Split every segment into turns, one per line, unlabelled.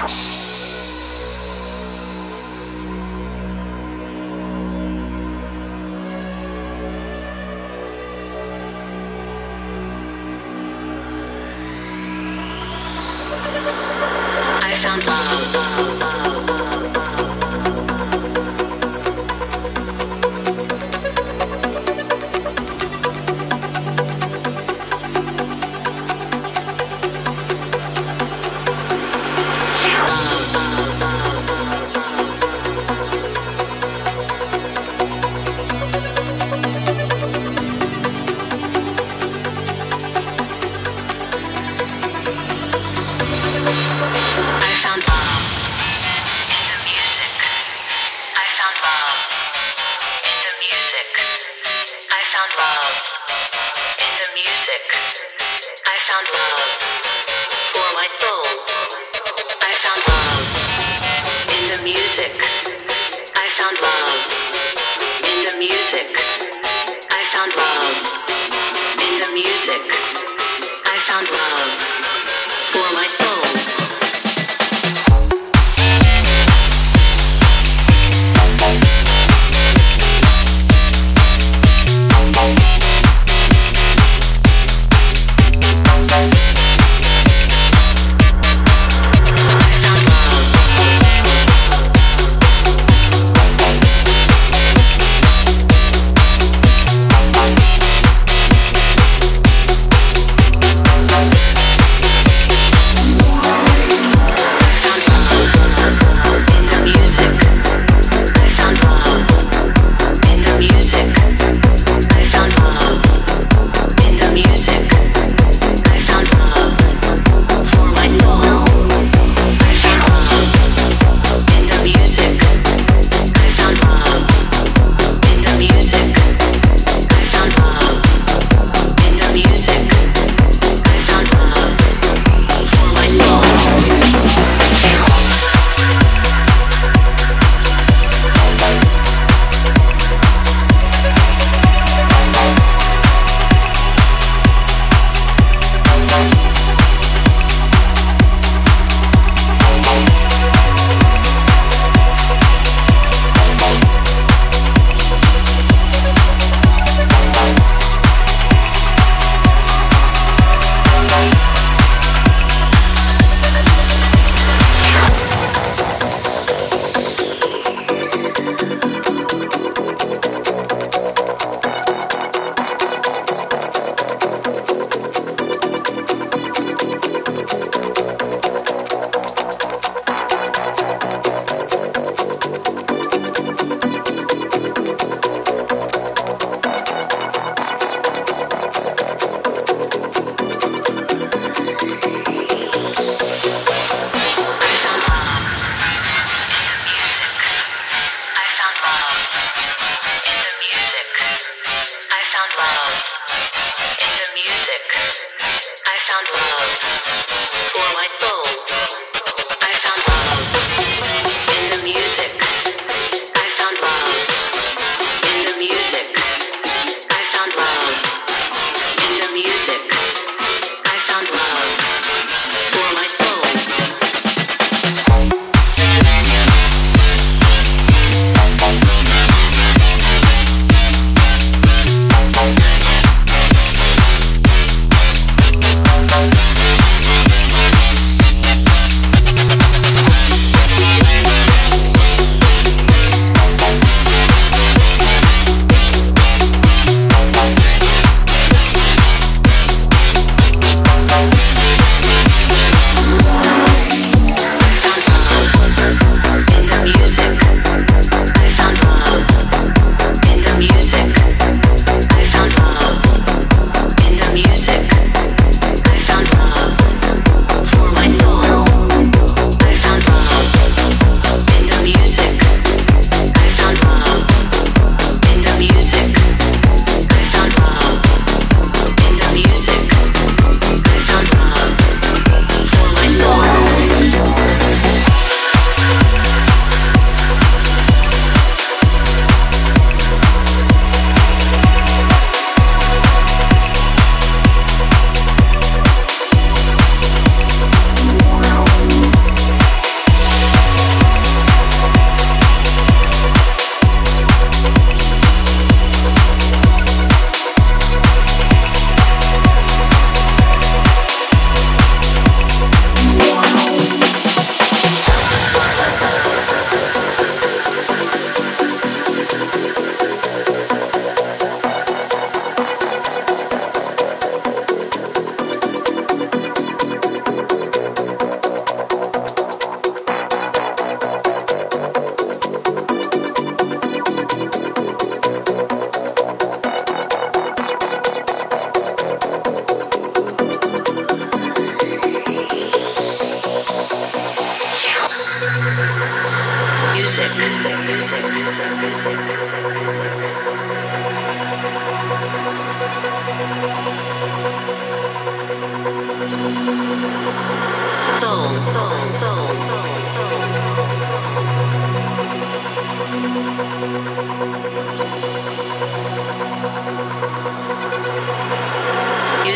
I found love. found love in the music. I found love in the music. I found love for my soul. found love. In the music, I found love for my soul.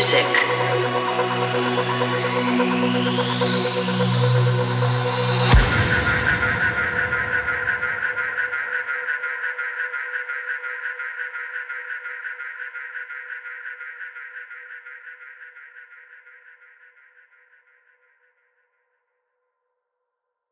Music.